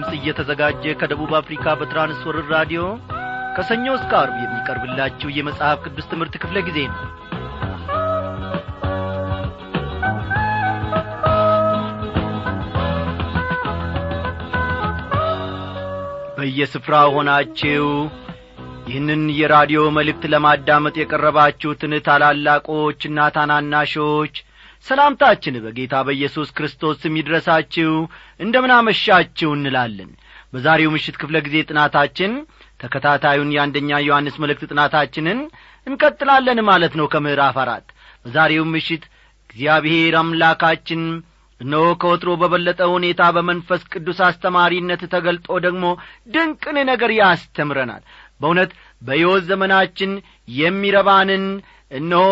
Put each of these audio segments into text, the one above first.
ድምፅ እየተዘጋጀ ከደቡብ አፍሪካ በትራንስወርር ራዲዮ ከሰኞ እስከ አርብ የሚቀርብላችሁ የመጽሐፍ ቅዱስ ትምህርት ክፍለ ጊዜ ነው። በየስፍራ ሆናችሁ ይህንን የራዲዮ መልእክት ለማዳመጥ የቀረባችሁትን ታላላቆችና ታናናሾች ሰላምታችን በጌታ በኢየሱስ ክርስቶስ ስም ይድረሳችሁ። እንደምናመሻችሁ እንላለን። በዛሬው ምሽት ክፍለ ጊዜ ጥናታችን ተከታታዩን የአንደኛ ዮሐንስ መልእክት ጥናታችንን እንቀጥላለን ማለት ነው ከምዕራፍ አራት። በዛሬው ምሽት እግዚአብሔር አምላካችን እነሆ ከወትሮ በበለጠ ሁኔታ በመንፈስ ቅዱስ አስተማሪነት ተገልጦ ደግሞ ድንቅን ነገር ያስተምረናል። በእውነት በሕይወት ዘመናችን የሚረባንን እነሆ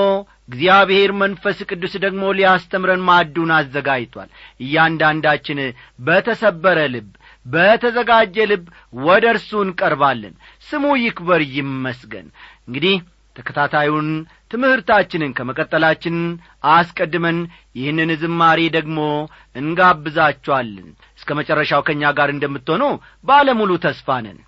እግዚአብሔር መንፈስ ቅዱስ ደግሞ ሊያስተምረን ማዕዱን አዘጋጅቷል። እያንዳንዳችን በተሰበረ ልብ በተዘጋጀ ልብ ወደ እርሱ እንቀርባለን። ስሙ ይክበር ይመስገን። እንግዲህ ተከታታዩን ትምህርታችንን ከመቀጠላችን አስቀድመን ይህንን ዝማሬ ደግሞ እንጋብዛችኋለን። እስከ መጨረሻው ከእኛ ጋር እንደምትሆኑ ባለሙሉ ተስፋ ነን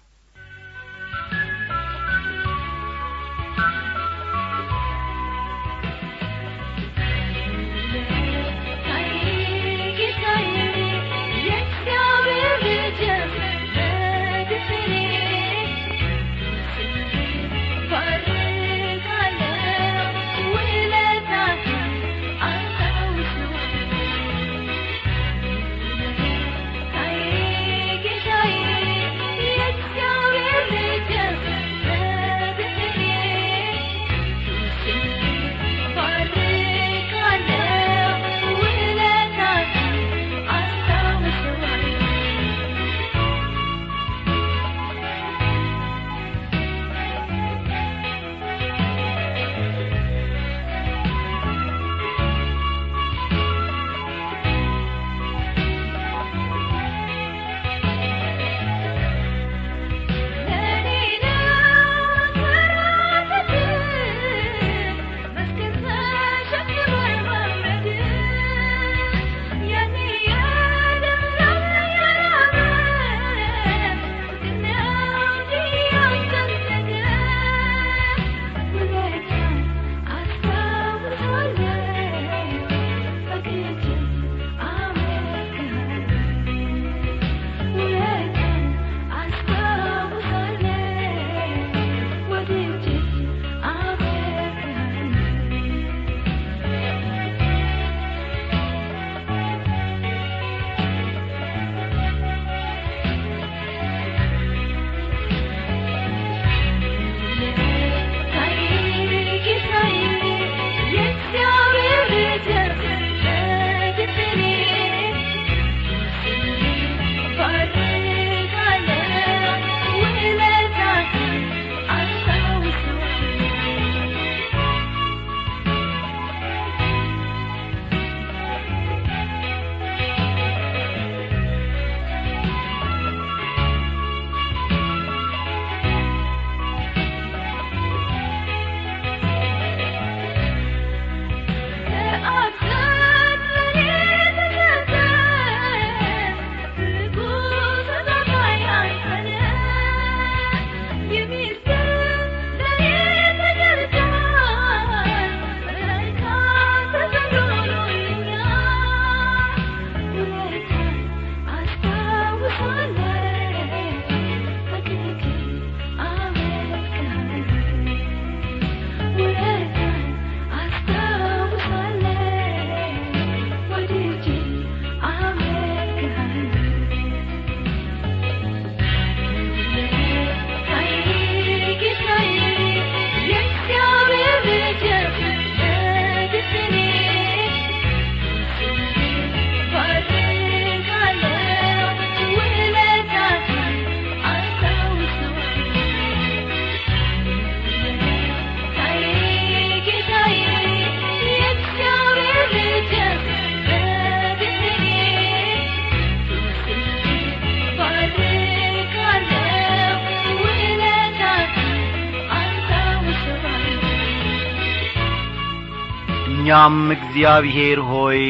እኛም እግዚአብሔር ሆይ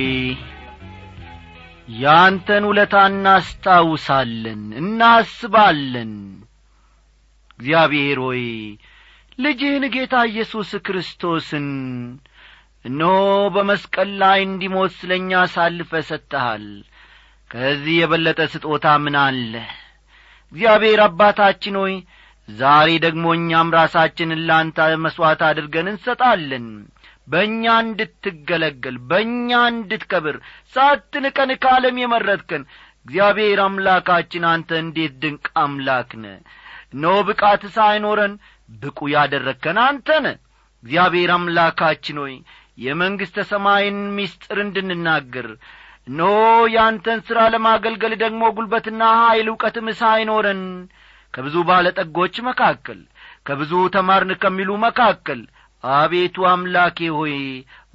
ያንተን ውለታ እናስታውሳለን እናስባለን። እግዚአብሔር ሆይ ልጅህን ጌታ ኢየሱስ ክርስቶስን እነሆ በመስቀል ላይ እንዲሞት ስለ እኛ አሳልፈ ሰጥተሃል። ከዚህ የበለጠ ስጦታ ምን አለ? እግዚአብሔር አባታችን ሆይ ዛሬ ደግሞ እኛም ራሳችንን ላንተ መሥዋዕት አድርገን እንሰጣለን በእኛ እንድትገለገል በእኛ እንድትከብር ሳትንቀን ከዓለም የመረጥከን እግዚአብሔር አምላካችን አንተ እንዴት ድንቅ አምላክ ነ እነሆ ብቃት ሳይኖረን ብቁ ያደረግከን ነ እግዚአብሔር አምላካችን ሆይ የመንግሥተ ሰማይን ምስጢር እንድንናገር እነሆ ያንተን ሥራ ለማገልገል ደግሞ ጉልበትና ኀይል እውቀትም ሳይኖረን ከብዙ ባለጠጎች መካከል ከብዙ ተማርን ከሚሉ መካከል አቤቱ አምላኬ ሆይ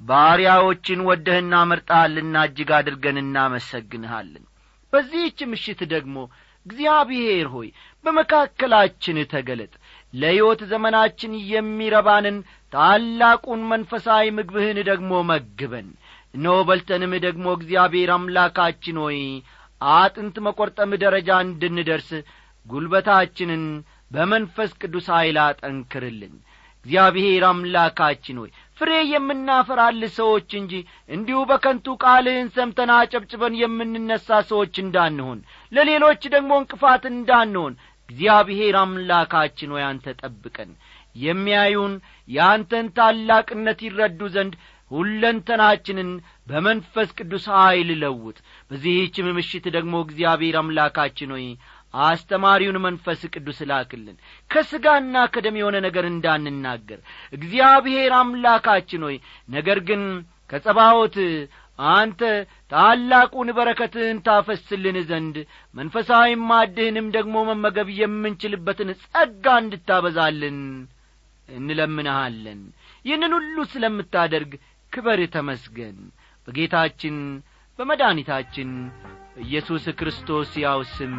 ባሪያዎችን ወደህና መርጣሃልና እጅግ አድርገን እናመሰግንሃለን። በዚህች ምሽት ደግሞ እግዚአብሔር ሆይ በመካከላችን ተገለጥ። ለሕይወት ዘመናችን የሚረባንን ታላቁን መንፈሳዊ ምግብህን ደግሞ መግበን። እነሆ በልተንም ደግሞ እግዚአብሔር አምላካችን ሆይ አጥንት መቈርጠም ደረጃ እንድንደርስ ጒልበታችንን በመንፈስ ቅዱስ ኀይል አጠንክርልን እግዚአብሔር አምላካችን ሆይ ፍሬ የምናፈራል ሰዎች እንጂ እንዲሁ በከንቱ ቃልህን ሰምተን አጨብጭበን የምንነሣ ሰዎች እንዳንሆን ለሌሎች ደግሞ እንቅፋት እንዳንሆን እግዚአብሔር አምላካችን ሆይ አንተ ጠብቀን። የሚያዩን የአንተን ታላቅነት ይረዱ ዘንድ ሁለንተናችንን በመንፈስ ቅዱስ ኀይል ለውጥ። በዚህችም ምሽት ደግሞ እግዚአብሔር አምላካችን ሆይ አስተማሪውን መንፈስ ቅዱስ ላክልን። ከሥጋና ከደም የሆነ ነገር እንዳንናገር። እግዚአብሔር አምላካችን ሆይ ነገር ግን ከጸባዖት አንተ ታላቁን በረከትህን ታፈስልን ዘንድ መንፈሳዊ ማድህንም ደግሞ መመገብ የምንችልበትን ጸጋ እንድታበዛልን እንለምንሃለን። ይህንን ሁሉ ስለምታደርግ ክበር ተመስገን። በጌታችን በመድኃኒታችን በኢየሱስ ክርስቶስ ያው ስም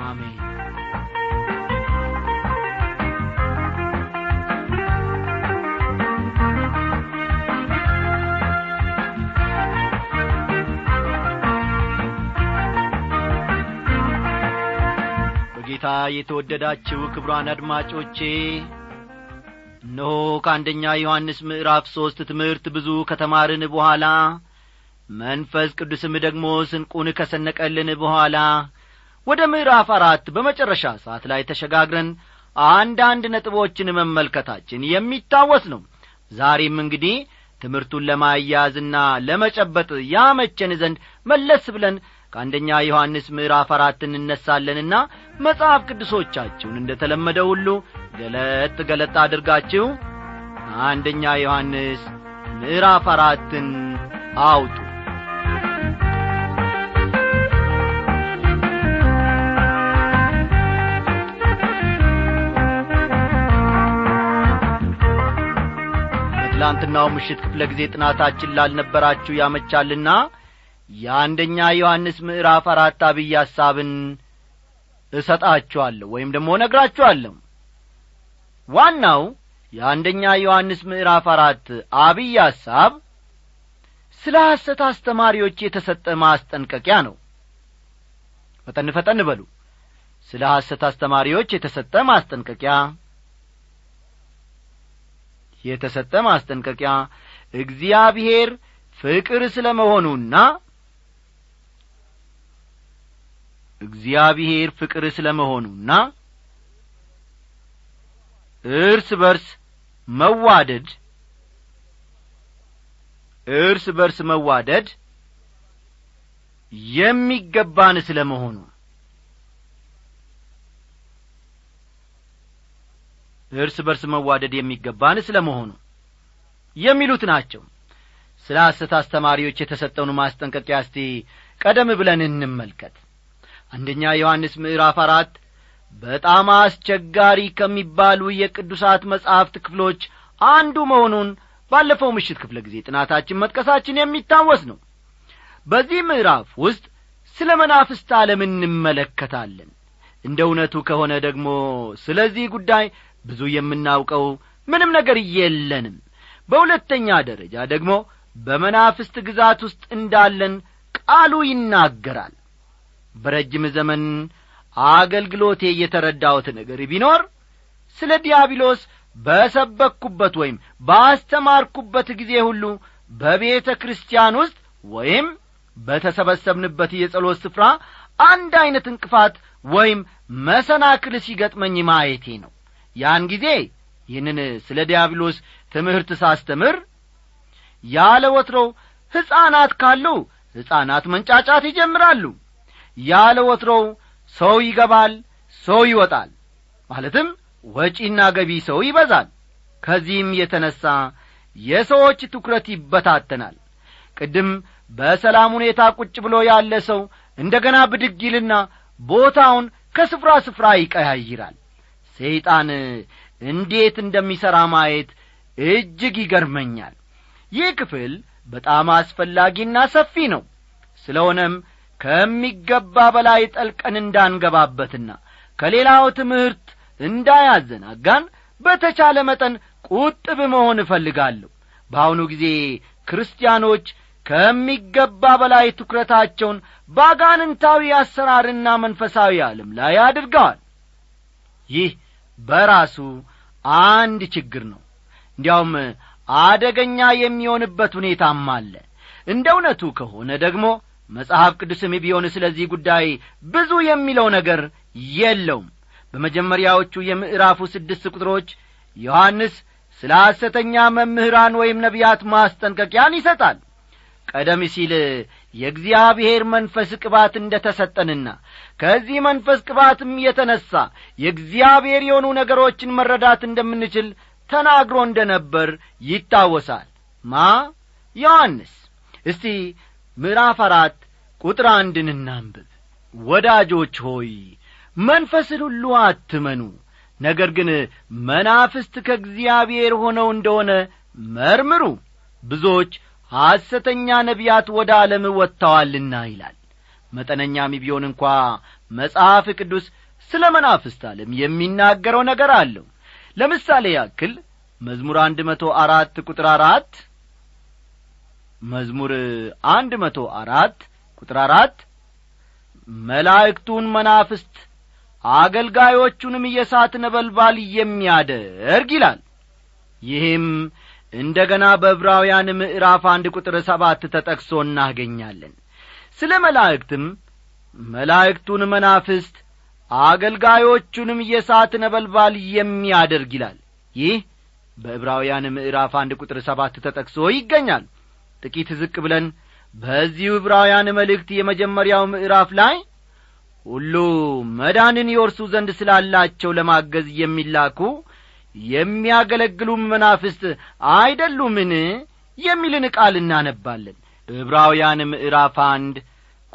አሜን በጌታ የተወደዳችሁ ክብሯን አድማጮቼ እነሆ ከአንደኛ ዮሐንስ ምዕራፍ ሦስት ትምህርት ብዙ ከተማርን በኋላ መንፈስ ቅዱስም ደግሞ ስንቁን ከሰነቀልን በኋላ ወደ ምዕራፍ አራት በመጨረሻ ሰዓት ላይ ተሸጋግረን አንዳንድ ነጥቦችን መመልከታችን የሚታወስ ነው። ዛሬም እንግዲህ ትምህርቱን ለማያያዝና ለመጨበጥ ያመቸን ዘንድ መለስ ብለን ከአንደኛ ዮሐንስ ምዕራፍ አራት እንነሳለንና መጽሐፍ ቅዱሶቻችሁን እንደ ተለመደ ሁሉ ገለጥ ገለጥ አድርጋችሁ አንደኛ ዮሐንስ ምዕራፍ አራትን አውጡ በትላንትናው ምሽት ክፍለ ጊዜ ጥናታችን ላልነበራችሁ ያመቻልና የአንደኛ ዮሐንስ ምዕራፍ አራት አብይ ሐሳብን እሰጣችኋለሁ ወይም ደግሞ ነግራችኋለሁ ዋናው የአንደኛ ዮሐንስ ምዕራፍ አራት አብይ ሐሳብ ስለ ሐሰት አስተማሪዎች የተሰጠ ማስጠንቀቂያ ነው። ፈጠን ፈጠን በሉ። ስለ ሐሰት አስተማሪዎች የተሰጠ ማስጠንቀቂያ የተሰጠ ማስጠንቀቂያ እግዚአብሔር ፍቅር ስለ መሆኑና እግዚአብሔር ፍቅር ስለ መሆኑና እርስ በርስ መዋደድ እርስ በርስ መዋደድ የሚገባን ስለ መሆኑ እርስ በርስ መዋደድ የሚገባን ስለ መሆኑ የሚሉት ናቸው። ስለ ሐሰት አስተማሪዎች የተሰጠውን ማስጠንቀቂያ እስቲ ቀደም ብለን እንመልከት። አንደኛ ዮሐንስ ምዕራፍ አራት በጣም አስቸጋሪ ከሚባሉ የቅዱሳት መጻሕፍት ክፍሎች አንዱ መሆኑን ባለፈው ምሽት ክፍለ ጊዜ ጥናታችን መጥቀሳችን የሚታወስ ነው። በዚህ ምዕራፍ ውስጥ ስለ መናፍስት ዓለም እንመለከታለን። እንደ እውነቱ ከሆነ ደግሞ ስለዚህ ጉዳይ ብዙ የምናውቀው ምንም ነገር የለንም። በሁለተኛ ደረጃ ደግሞ በመናፍስት ግዛት ውስጥ እንዳለን ቃሉ ይናገራል። በረጅም ዘመን አገልግሎቴ የተረዳሁት ነገር ቢኖር ስለ ዲያብሎስ በሰበክኩበት ወይም ባስተማርኩበት ጊዜ ሁሉ በቤተ ክርስቲያን ውስጥ ወይም በተሰበሰብንበት የጸሎት ስፍራ አንድ ዐይነት እንቅፋት ወይም መሰናክል ሲገጥመኝ ማየቴ ነው ያን ጊዜ ይህንን ስለ ዲያብሎስ ትምህርት ሳስተምር ያለ ወትሮው ሕፃናት ካሉ ሕፃናት መንጫጫት ይጀምራሉ። ያለ ወትሮው ሰው ይገባል ሰው ይወጣል። ማለትም ወጪና ገቢ ሰው ይበዛል። ከዚህም የተነሣ የሰዎች ትኩረት ይበታተናል። ቅድም በሰላም ሁኔታ ቁጭ ብሎ ያለ ሰው እንደ ገና ብድግ ይልና ቦታውን ከስፍራ ስፍራ ይቀያይራል ሰይጣን እንዴት እንደሚሠራ ማየት እጅግ ይገርመኛል። ይህ ክፍል በጣም አስፈላጊና ሰፊ ነው። ስለሆነም ከሚገባ በላይ ጠልቀን እንዳንገባበትና ከሌላው ትምህርት እንዳያዘናጋን በተቻለ መጠን ቁጥብ መሆን እፈልጋለሁ። በአሁኑ ጊዜ ክርስቲያኖች ከሚገባ በላይ ትኩረታቸውን በአጋንንታዊ አሰራርና መንፈሳዊ ዓለም ላይ አድርገዋል ይህ በራሱ አንድ ችግር ነው። እንዲያውም አደገኛ የሚሆንበት ሁኔታም አለ። እንደ እውነቱ ከሆነ ደግሞ መጽሐፍ ቅዱስም ቢሆን ስለዚህ ጉዳይ ብዙ የሚለው ነገር የለውም። በመጀመሪያዎቹ የምዕራፉ ስድስት ቁጥሮች ዮሐንስ ስለ ሐሰተኛ መምህራን ወይም ነቢያት ማስጠንቀቂያን ይሰጣል። ቀደም ሲል የእግዚአብሔር መንፈስ ቅባት እንደ ተሰጠንና ከዚህ መንፈስ ቅባትም የተነሣ የእግዚአብሔር የሆኑ ነገሮችን መረዳት እንደምንችል ተናግሮ እንደ ነበር ይታወሳል። ማ? ዮሐንስ። እስቲ ምዕራፍ አራት ቁጥር አንድን እናንብብ። ወዳጆች ሆይ መንፈስን ሁሉ አትመኑ። ነገር ግን መናፍስት ከእግዚአብሔር ሆነው እንደሆነ መርምሩ። ብዙዎች ሐሰተኛ ነቢያት ወደ ዓለም ወጥተዋልና ይላል መጠነኛም ቢሆን እንኳ መጽሐፍ ቅዱስ ስለ መናፍስት ዓለም የሚናገረው ነገር አለው። ለምሳሌ ያክል መዝሙር አንድ መቶ አራት ቁጥር አራት መዝሙር አንድ መቶ አራት ቁጥር አራት መላእክቱን መናፍስት አገልጋዮቹንም የእሳት ነበልባል የሚያደርግ ይላል። ይህም እንደ ገና በዕብራውያን ምዕራፍ አንድ ቁጥር ሰባት ተጠቅሶ እናገኛለን ስለ መላእክትም መላእክቱን መናፍስት አገልጋዮቹንም የእሳት ነበልባል የሚያደርግ ይላል። ይህ በዕብራውያን ምዕራፍ አንድ ቁጥር ሰባት ተጠቅሶ ይገኛል። ጥቂት ዝቅ ብለን በዚሁ ዕብራውያን መልእክት የመጀመሪያው ምዕራፍ ላይ ሁሉ መዳንን ይወርሱ ዘንድ ስላላቸው ለማገዝ የሚላኩ የሚያገለግሉም መናፍስት አይደሉምን? የሚልን ቃል እናነባለን። ዕብራውያን ምዕራፍ አንድ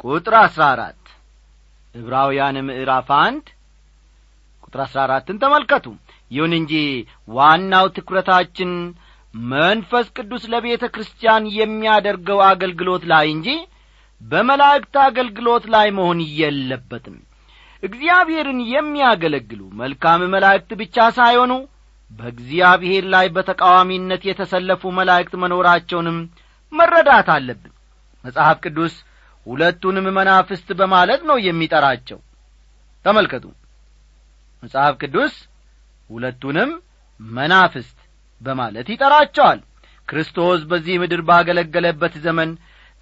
ቁጥር አሥራ አራት። ዕብራውያን ምዕራፍ አንድ ቁጥር አሥራ አራትን ተመልከቱ። ይሁን እንጂ ዋናው ትኩረታችን መንፈስ ቅዱስ ለቤተ ክርስቲያን የሚያደርገው አገልግሎት ላይ እንጂ በመላእክት አገልግሎት ላይ መሆን የለበትም። እግዚአብሔርን የሚያገለግሉ መልካም መላእክት ብቻ ሳይሆኑ በእግዚአብሔር ላይ በተቃዋሚነት የተሰለፉ መላእክት መኖራቸውንም መረዳት አለብን። መጽሐፍ ቅዱስ ሁለቱንም መናፍስት በማለት ነው የሚጠራቸው። ተመልከቱ። መጽሐፍ ቅዱስ ሁለቱንም መናፍስት በማለት ይጠራቸዋል። ክርስቶስ በዚህ ምድር ባገለገለበት ዘመን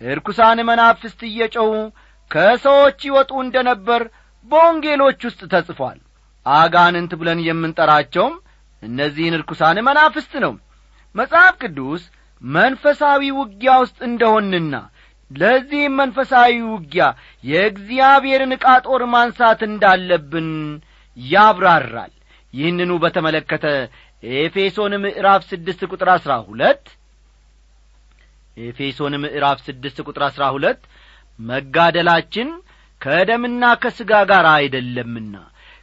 እርኩሳን መናፍስት እየጮኹ ከሰዎች ይወጡ እንደ ነበር በወንጌሎች ውስጥ ተጽፏል። አጋንንት ብለን የምንጠራቸውም እነዚህን ርኩሳን መናፍስት ነው። መጽሐፍ ቅዱስ መንፈሳዊ ውጊያ ውስጥ እንደሆንና ለዚህም መንፈሳዊ ውጊያ የእግዚአብሔርን ዕቃ ጦር ማንሳት እንዳለብን ያብራራል። ይህንኑ በተመለከተ ኤፌሶን ምዕራፍ ስድስት ቁጥር አሥራ ሁለት ኤፌሶን ምዕራፍ ስድስት ቁጥር አሥራ ሁለት መጋደላችን ከደምና ከሥጋ ጋር አይደለምና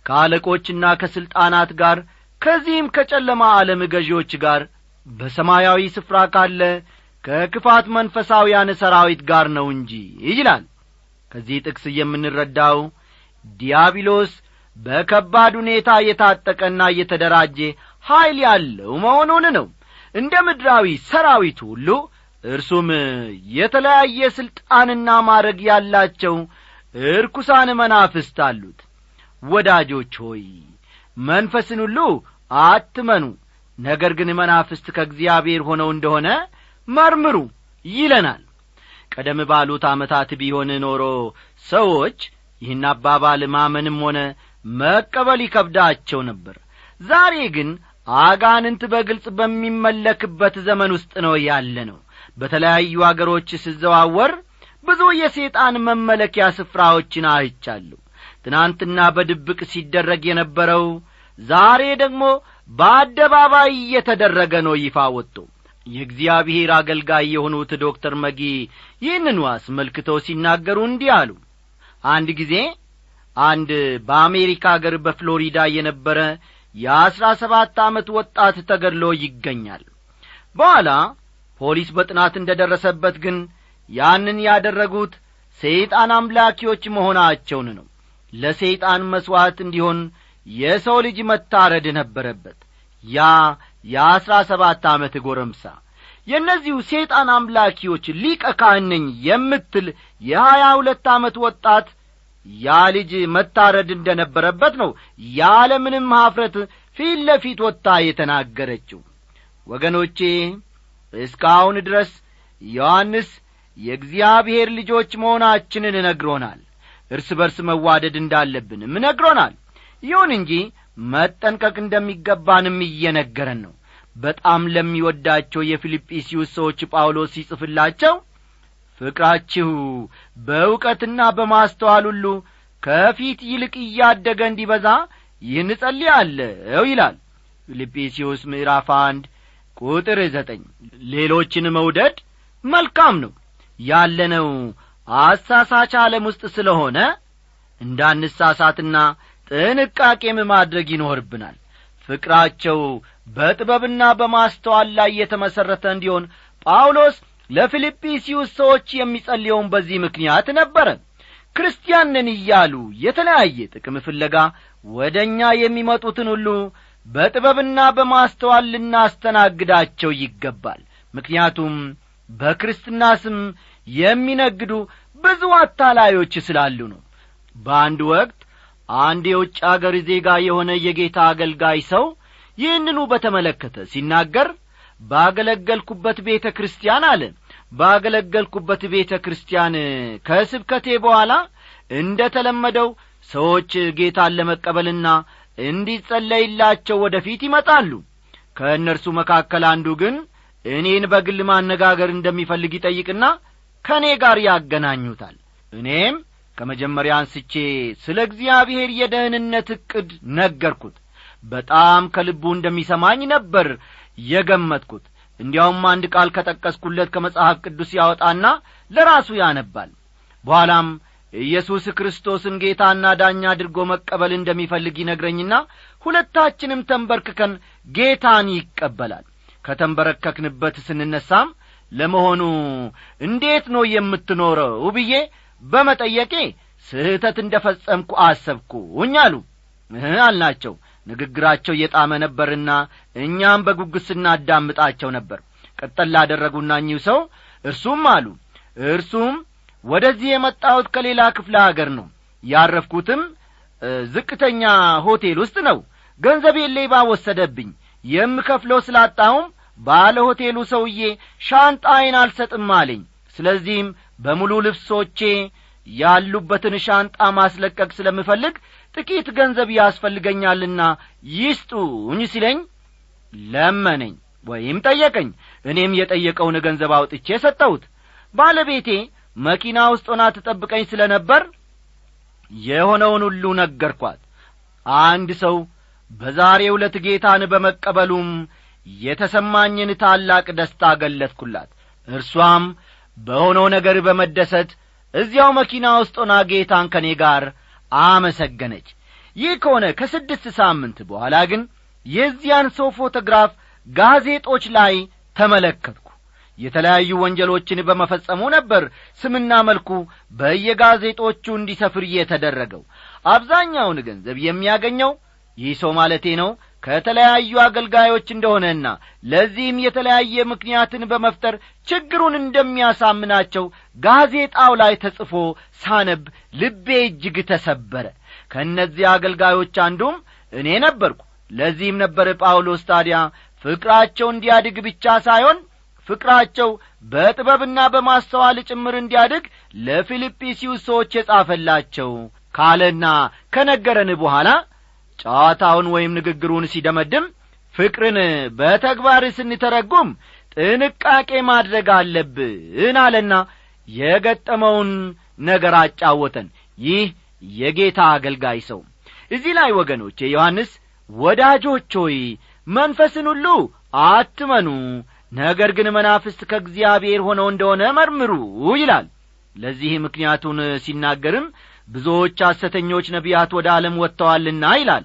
ከአለቆችና ከሥልጣናት ጋር ከዚህም ከጨለማ ዓለም ገዢዎች ጋር በሰማያዊ ስፍራ ካለ ከክፋት መንፈሳውያን ሰራዊት ጋር ነው እንጂ ይላል። ከዚህ ጥቅስ የምንረዳው ዲያብሎስ በከባድ ሁኔታ የታጠቀና የተደራጀ ኀይል ያለው መሆኑን ነው። እንደ ምድራዊ ሰራዊት ሁሉ እርሱም የተለያየ ሥልጣንና ማድረግ ያላቸው እርኩሳን መናፍስት አሉት። ወዳጆች ሆይ መንፈስን ሁሉ አትመኑ። ነገር ግን መናፍስት ከእግዚአብሔር ሆነው እንደሆነ መርምሩ ይለናል። ቀደም ባሉት ዓመታት ቢሆን ኖሮ ሰዎች ይህን አባባል ማመንም ሆነ መቀበል ይከብዳቸው ነበር። ዛሬ ግን አጋንንት በግልጽ በሚመለክበት ዘመን ውስጥ ነው ያለ ነው በተለያዩ አገሮች ስዘዋወር ብዙ የሰይጣን መመለኪያ ስፍራዎችን አይቻለሁ። ትናንትና በድብቅ ሲደረግ የነበረው ዛሬ ደግሞ በአደባባይ እየተደረገ ነው ይፋ ወጥቶ የእግዚአብሔር አገልጋይ የሆኑት ዶክተር መጊ ይህንኑ አስመልክተው ሲናገሩ እንዲህ አሉ። አንድ ጊዜ አንድ በአሜሪካ አገር በፍሎሪዳ የነበረ የአሥራ ሰባት ዓመት ወጣት ተገድሎ ይገኛል። በኋላ ፖሊስ በጥናት እንደ ደረሰበት ግን ያንን ያደረጉት ሰይጣን አምላኪዎች መሆናቸውን ነው። ለሰይጣን መሥዋዕት እንዲሆን የሰው ልጅ መታረድ ነበረበት። ያ የአሥራ ሰባት ዓመት ጎረምሳ። የእነዚሁ ሰይጣን አምላኪዎች ሊቀ ካህን ነኝ የምትል የሀያ ሁለት ዓመት ወጣት ያ ልጅ መታረድ እንደ ነበረበት ነው ያለምንም ኀፍረት ፊት ለፊት ወጥታ የተናገረችው። ወገኖቼ እስካሁን ድረስ ዮሐንስ የእግዚአብሔር ልጆች መሆናችንን ነግሮናል። እርስ በርስ መዋደድ እንዳለብንም ነግሮናል። ይሁን እንጂ መጠንቀቅ እንደሚገባንም እየነገረን ነው። በጣም ለሚወዳቸው የፊልጵስዩስ ሰዎች ጳውሎስ ሲጽፍላቸው ፍቅራችሁ በእውቀትና በማስተዋል ሁሉ ከፊት ይልቅ እያደገ እንዲበዛ ይህን እጸልያለሁ ይላል። ፊልጵስዩስ ምዕራፍ አንድ ቁጥር ዘጠኝ ሌሎችን መውደድ መልካም ነው። ያለነው አሳሳች ዓለም ውስጥ ስለሆነ እንዳንሳሳትና ጥንቃቄም ማድረግ ይኖርብናል። ፍቅራቸው በጥበብና በማስተዋል ላይ የተመሠረተ እንዲሆን ጳውሎስ ለፊልጵስዩስ ሰዎች የሚጸልየውን በዚህ ምክንያት ነበረ። ክርስቲያንን እያሉ የተለያየ ጥቅም ፍለጋ ወደ እኛ የሚመጡትን ሁሉ በጥበብና በማስተዋል ልናስተናግዳቸው ይገባል። ምክንያቱም በክርስትና ስም የሚነግዱ ብዙ አታላዮች ስላሉ ነው። በአንድ ወቅት አንድ የውጭ አገር ዜጋ የሆነ የጌታ አገልጋይ ሰው ይህንኑ በተመለከተ ሲናገር ባገለገልኩበት ቤተ ክርስቲያን አለ ባገለገልኩበት ቤተ ክርስቲያን ከስብከቴ በኋላ እንደ ተለመደው ሰዎች ጌታን ለመቀበልና እንዲጸለይላቸው ወደ ፊት ይመጣሉ። ከእነርሱ መካከል አንዱ ግን እኔን በግል ማነጋገር እንደሚፈልግ ይጠይቅና ከእኔ ጋር ያገናኙታል። እኔም ከመጀመሪያ አንስቼ ስለ እግዚአብሔር የደህንነት ዕቅድ ነገርኩት። በጣም ከልቡ እንደሚሰማኝ ነበር የገመትኩት። እንዲያውም አንድ ቃል ከጠቀስኩለት ከመጽሐፍ ቅዱስ ያወጣና ለራሱ ያነባል። በኋላም ኢየሱስ ክርስቶስን ጌታና ዳኛ አድርጎ መቀበል እንደሚፈልግ ይነግረኝና ሁለታችንም ተንበርክከን ጌታን ይቀበላል። ከተንበረከክንበት ስንነሳም ለመሆኑ እንዴት ነው የምትኖረው ብዬ በመጠየቄ ስህተት እንደ ፈጸምኩ አሰብኩኝ አሉ። አልናቸው? ንግግራቸው እየጣመ ነበርና እኛም በጉጉት ስናዳምጣቸው ነበር። ቀጠል ላደረጉና እኚሁ ሰው እርሱም አሉ እርሱም ወደዚህ የመጣሁት ከሌላ ክፍለ አገር ነው። ያረፍኩትም ዝቅተኛ ሆቴል ውስጥ ነው። ገንዘቤን ሌባ ወሰደብኝ። የምከፍለው ስላጣሁም ባለ ሆቴሉ ሰውዬ ሻንጣዬን አልሰጥም አለኝ ስለዚህም በሙሉ ልብሶቼ ያሉበትን ሻንጣ ማስለቀቅ ስለምፈልግ ጥቂት ገንዘብ ያስፈልገኛልና ይስጡኝ ሲለኝ ለመነኝ ወይም ጠየቀኝ። እኔም የጠየቀውን ገንዘብ አውጥቼ ሰጠሁት። ባለቤቴ መኪና ውስጥ ሆና ትጠብቀኝ ስለ ነበር የሆነውን ሁሉ ነገርኳት። አንድ ሰው በዛሬ ዕለት ጌታን በመቀበሉም የተሰማኝን ታላቅ ደስታ ገለጥኩላት። እርሷም በሆነው ነገር በመደሰት እዚያው መኪና ውስጥ ሆና ጌታን ከእኔ ጋር አመሰገነች። ይህ ከሆነ ከስድስት ሳምንት በኋላ ግን የዚያን ሰው ፎቶግራፍ ጋዜጦች ላይ ተመለከትኩ። የተለያዩ ወንጀሎችን በመፈጸሙ ነበር ስምና መልኩ በየጋዜጦቹ እንዲሰፍር የተደረገው። አብዛኛውን ገንዘብ የሚያገኘው ይህ ሰው ማለቴ ነው ከተለያዩ አገልጋዮች እንደሆነና ለዚህም የተለያየ ምክንያትን በመፍጠር ችግሩን እንደሚያሳምናቸው ጋዜጣው ላይ ተጽፎ ሳነብ ልቤ እጅግ ተሰበረ። ከእነዚህ አገልጋዮች አንዱም እኔ ነበርኩ። ለዚህም ነበር ጳውሎስ ታዲያ ፍቅራቸው እንዲያድግ ብቻ ሳይሆን ፍቅራቸው በጥበብና በማስተዋል ጭምር እንዲያድግ ለፊልጵስዩስ ሰዎች የጻፈላቸው ካለና ከነገረን በኋላ ጨዋታውን ወይም ንግግሩን ሲደመድም ፍቅርን በተግባር ስንተረጉም ጥንቃቄ ማድረግ አለብን አለና የገጠመውን ነገር አጫወተን። ይህ የጌታ አገልጋይ ሰው። እዚህ ላይ ወገኖቼ ዮሐንስ ወዳጆች ሆይ መንፈስን ሁሉ አትመኑ ነገር ግን መናፍስት ከእግዚአብሔር ሆነው እንደሆነ መርምሩ ይላል። ለዚህ ምክንያቱን ሲናገርም ብዙዎች ሐሰተኞች ነቢያት ወደ ዓለም ወጥተዋልና ይላል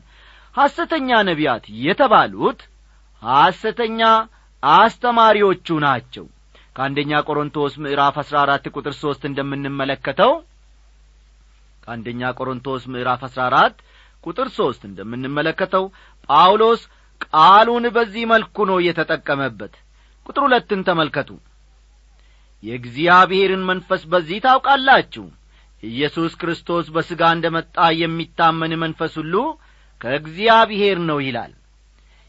ሐሰተኛ ነቢያት የተባሉት ሐሰተኛ አስተማሪዎቹ ናቸው። ከአንደኛ ቆሮንቶስ ምዕራፍ አሥራ አራት ቁጥር ሦስት እንደምንመለከተው ከአንደኛ ቆሮንቶስ ምዕራፍ አሥራ አራት ቁጥር ሦስት እንደምንመለከተው ጳውሎስ ቃሉን በዚህ መልኩ ነው የተጠቀመበት። ቁጥር ሁለትን ተመልከቱ። የእግዚአብሔርን መንፈስ በዚህ ታውቃላችሁ? ኢየሱስ ክርስቶስ በሥጋ እንደ መጣ የሚታመን መንፈስ ሁሉ ከእግዚአብሔር ነው ይላል።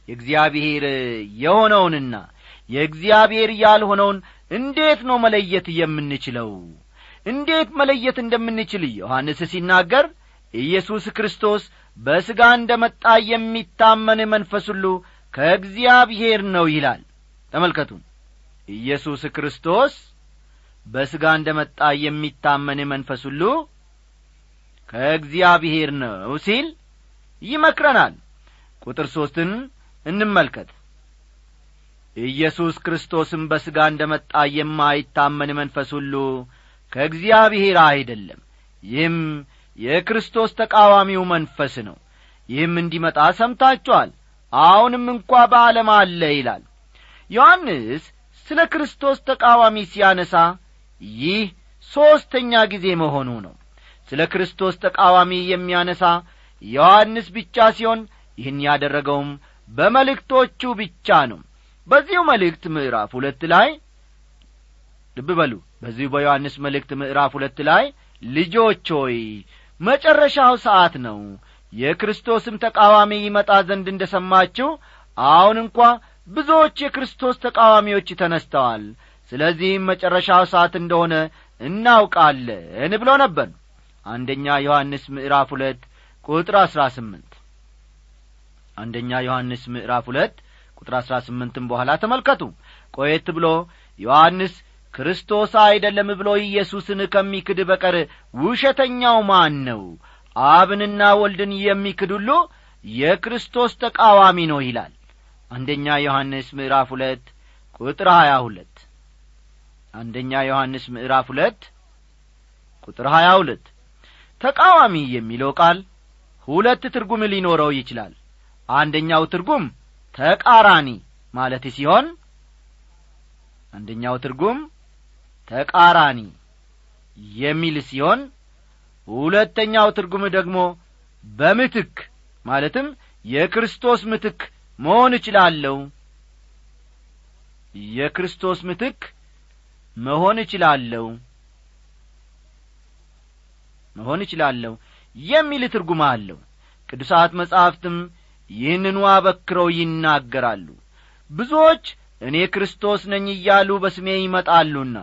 የእግዚአብሔር የሆነውንና የእግዚአብሔር ያልሆነውን እንዴት ነው መለየት የምንችለው? እንዴት መለየት እንደምንችል ዮሐንስ ሲናገር ኢየሱስ ክርስቶስ በሥጋ እንደ መጣ የሚታመን መንፈስ ሁሉ ከእግዚአብሔር ነው ይላል። ተመልከቱ ኢየሱስ ክርስቶስ በሥጋ እንደ መጣ የሚታመን መንፈስ ሁሉ ከእግዚአብሔር ነው ሲል ይመክረናል። ቁጥር ሦስትን እንመልከት። ኢየሱስ ክርስቶስም በሥጋ እንደ መጣ የማይታመን መንፈስ ሁሉ ከእግዚአብሔር አይደለም። ይህም የክርስቶስ ተቃዋሚው መንፈስ ነው። ይህም እንዲመጣ ሰምታችኋል። አሁንም እንኳ በዓለም አለ ይላል። ዮሐንስ ስለ ክርስቶስ ተቃዋሚ ሲያነሳ ይህ ሦስተኛ ጊዜ መሆኑ ነው። ስለ ክርስቶስ ተቃዋሚ የሚያነሳ ዮሐንስ ብቻ ሲሆን ይህን ያደረገውም በመልእክቶቹ ብቻ ነው። በዚሁ መልእክት ምዕራፍ ሁለት ላይ ልብ በሉ። በዚሁ በዮሐንስ መልእክት ምዕራፍ ሁለት ላይ ልጆች ሆይ መጨረሻው ሰዓት ነው። የክርስቶስም ተቃዋሚ ይመጣ ዘንድ እንደ ሰማችሁ አሁን እንኳ ብዙዎች የክርስቶስ ተቃዋሚዎች ተነስተዋል። ስለዚህም መጨረሻው ሰዓት እንደሆነ እናውቃለን ብሎ ነበር። አንደኛ ዮሐንስ ምዕራፍ ሁለት ቁጥር አሥራ ስምንት። አንደኛ ዮሐንስ ምዕራፍ ሁለት ቁጥር አሥራ ስምንትም በኋላ ተመልከቱ። ቆየት ብሎ ዮሐንስ ክርስቶስ አይደለም ብሎ ኢየሱስን ከሚክድ በቀር ውሸተኛው ማን ነው? አብንና ወልድን የሚክድ ሁሉ የክርስቶስ ተቃዋሚ ነው ይላል። አንደኛ ዮሐንስ ምዕራፍ ሁለት ቁጥር ሀያ ሁለት። አንደኛ ዮሐንስ ምዕራፍ ሁለት ቁጥር ሀያ ሁለት ተቃዋሚ የሚለው ቃል ሁለት ትርጉም ሊኖረው ይችላል። አንደኛው ትርጉም ተቃራኒ ማለት ሲሆን አንደኛው ትርጉም ተቃራኒ የሚል ሲሆን ሁለተኛው ትርጉም ደግሞ በምትክ ማለትም የክርስቶስ ምትክ መሆን እችላለሁ የክርስቶስ ምትክ መሆን እችላለሁ መሆን እችላለሁ የሚል ትርጉም አለው። ቅዱሳት መጻሕፍትም ይህንኑ አበክረው ይናገራሉ። ብዙዎች እኔ ክርስቶስ ነኝ እያሉ በስሜ ይመጣሉና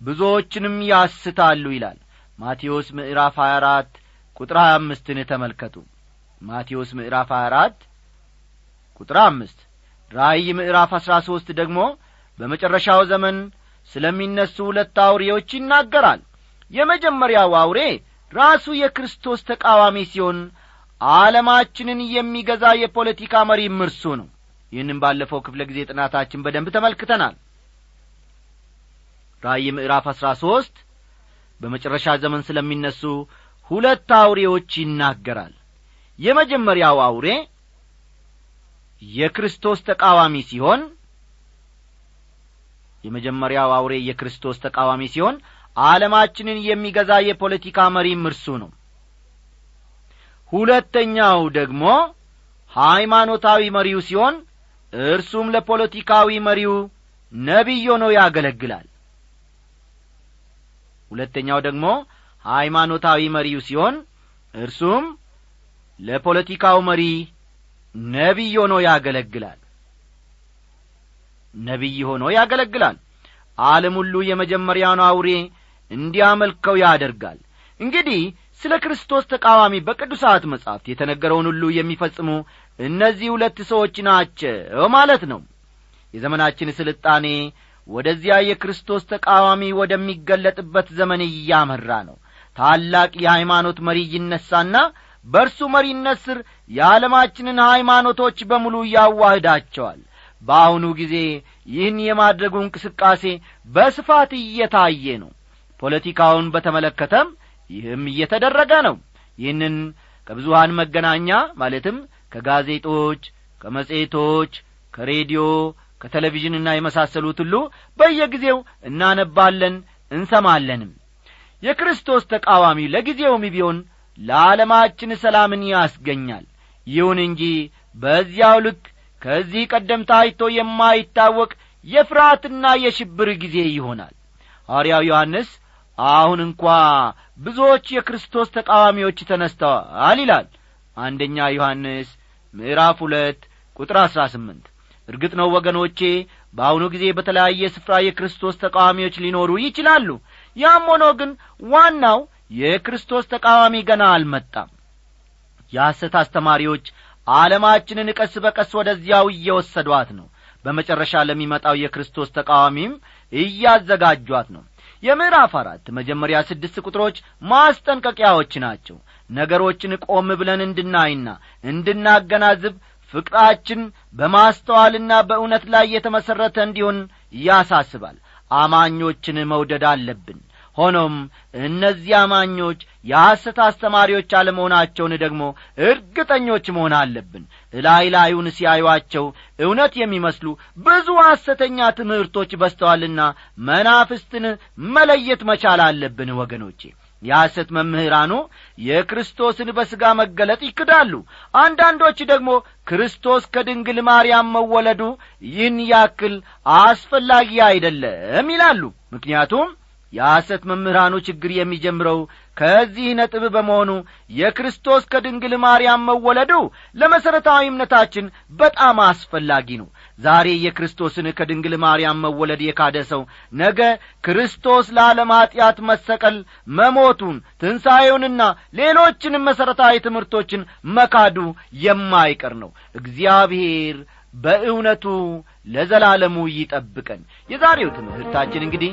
ብዙዎችንም ያስታሉ ይላል። ማቴዎስ ምዕራፍ 24 ቁጥር 25ን ተመልከቱ። ማቴዎስ ምዕራፍ 24 ቁጥር አምስት ራእይ ምዕራፍ አሥራ ሦስት ደግሞ በመጨረሻው ዘመን ስለሚነሱ ሁለት አውሬዎች ይናገራል። የመጀመሪያው አውሬ ራሱ የክርስቶስ ተቃዋሚ ሲሆን ዓለማችንን የሚገዛ የፖለቲካ መሪም እርሱ ነው። ይህንም ባለፈው ክፍለ ጊዜ ጥናታችን በደንብ ተመልክተናል። ራእይ ምዕራፍ አሥራ ሦስት በመጨረሻ ዘመን ስለሚነሱ ሁለት አውሬዎች ይናገራል። የመጀመሪያው አውሬ የክርስቶስ ተቃዋሚ ሲሆን የመጀመሪያው አውሬ የክርስቶስ ተቃዋሚ ሲሆን ዓለማችንን የሚገዛ የፖለቲካ መሪም እርሱ ነው። ሁለተኛው ደግሞ ሃይማኖታዊ መሪው ሲሆን እርሱም ለፖለቲካዊ መሪው ነቢይ ሆኖ ያገለግላል። ሁለተኛው ደግሞ ሃይማኖታዊ መሪው ሲሆን እርሱም ለፖለቲካው መሪ ነቢይ ሆኖ ያገለግላል። ነቢይ ሆኖ ያገለግላል። ዓለም ሁሉ የመጀመሪያውን አውሬ እንዲያመልከው ያደርጋል። እንግዲህ ስለ ክርስቶስ ተቃዋሚ በቅዱሳት መጻሕፍት የተነገረውን ሁሉ የሚፈጽሙ እነዚህ ሁለት ሰዎች ናቸው ማለት ነው። የዘመናችን ስልጣኔ ወደዚያ የክርስቶስ ተቃዋሚ ወደሚገለጥበት ዘመን እያመራ ነው። ታላቅ የሃይማኖት መሪ ይነሳና በእርሱ መሪነት ስር የዓለማችንን ሃይማኖቶች በሙሉ ያዋህዳቸዋል። በአሁኑ ጊዜ ይህን የማድረጉ እንቅስቃሴ በስፋት እየታየ ነው ፖለቲካውን በተመለከተም ይህም እየተደረገ ነው። ይህንን ከብዙሃን መገናኛ ማለትም ከጋዜጦች ከመጽሔቶች ከሬዲዮ ከቴሌቪዥንና የመሳሰሉት ሁሉ በየጊዜው እናነባለን እንሰማለንም። የክርስቶስ ተቃዋሚ ለጊዜውም ቢሆን ለዓለማችን ሰላምን ያስገኛል። ይሁን እንጂ በዚያው ልክ ከዚህ ቀደም ታይቶ የማይታወቅ የፍርሃትና የሽብር ጊዜ ይሆናል። ሐዋርያው ዮሐንስ አሁን እንኳ ብዙዎች የክርስቶስ ተቃዋሚዎች ተነስተዋል ይላል አንደኛ ዮሐንስ ምዕራፍ ሁለት ቁጥር አሥራ ስምንት። እርግጥ ነው ወገኖቼ በአሁኑ ጊዜ በተለያየ ስፍራ የክርስቶስ ተቃዋሚዎች ሊኖሩ ይችላሉ። ያም ሆኖ ግን ዋናው የክርስቶስ ተቃዋሚ ገና አልመጣም። የሐሰት አስተማሪዎች ዓለማችንን ቀስ በቀስ ወደዚያው እየወሰዷት ነው። በመጨረሻ ለሚመጣው የክርስቶስ ተቃዋሚም እያዘጋጇት ነው የምዕራፍ አራት መጀመሪያ ስድስት ቁጥሮች ማስጠንቀቂያዎች ናቸው። ነገሮችን ቆም ብለን እንድናይና እንድናገናዝብ ፍቅራችን በማስተዋልና በእውነት ላይ የተመሠረተ እንዲሆን ያሳስባል። አማኞችን መውደድ አለብን ሆኖም እነዚህ አማኞች የሐሰት አስተማሪዎች አለመሆናቸውን ደግሞ እርግጠኞች መሆን አለብን። እላይ ላዩን ሲያዩአቸው እውነት የሚመስሉ ብዙ ሐሰተኛ ትምህርቶች በስተዋልና መናፍስትን መለየት መቻል አለብን ወገኖቼ። የሐሰት መምህራኑ የክርስቶስን በሥጋ መገለጥ ይክዳሉ። አንዳንዶች ደግሞ ክርስቶስ ከድንግል ማርያም መወለዱ ይህን ያክል አስፈላጊ አይደለም ይላሉ። ምክንያቱም የሐሰት መምህራኑ ችግር የሚጀምረው ከዚህ ነጥብ በመሆኑ የክርስቶስ ከድንግል ማርያም መወለዱ ለመሠረታዊ እምነታችን በጣም አስፈላጊ ነው። ዛሬ የክርስቶስን ከድንግል ማርያም መወለድ የካደ ሰው ነገ ክርስቶስ ለዓለም ኀጢአት መሰቀል መሞቱን ትንሣኤውንና ሌሎችንም መሠረታዊ ትምህርቶችን መካዱ የማይቀር ነው። እግዚአብሔር በእውነቱ ለዘላለሙ ይጠብቀን። የዛሬው ትምህርታችን እንግዲህ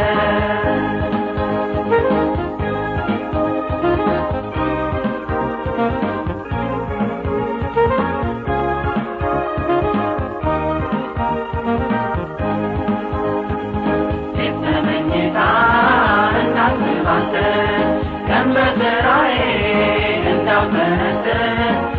ነው መሰል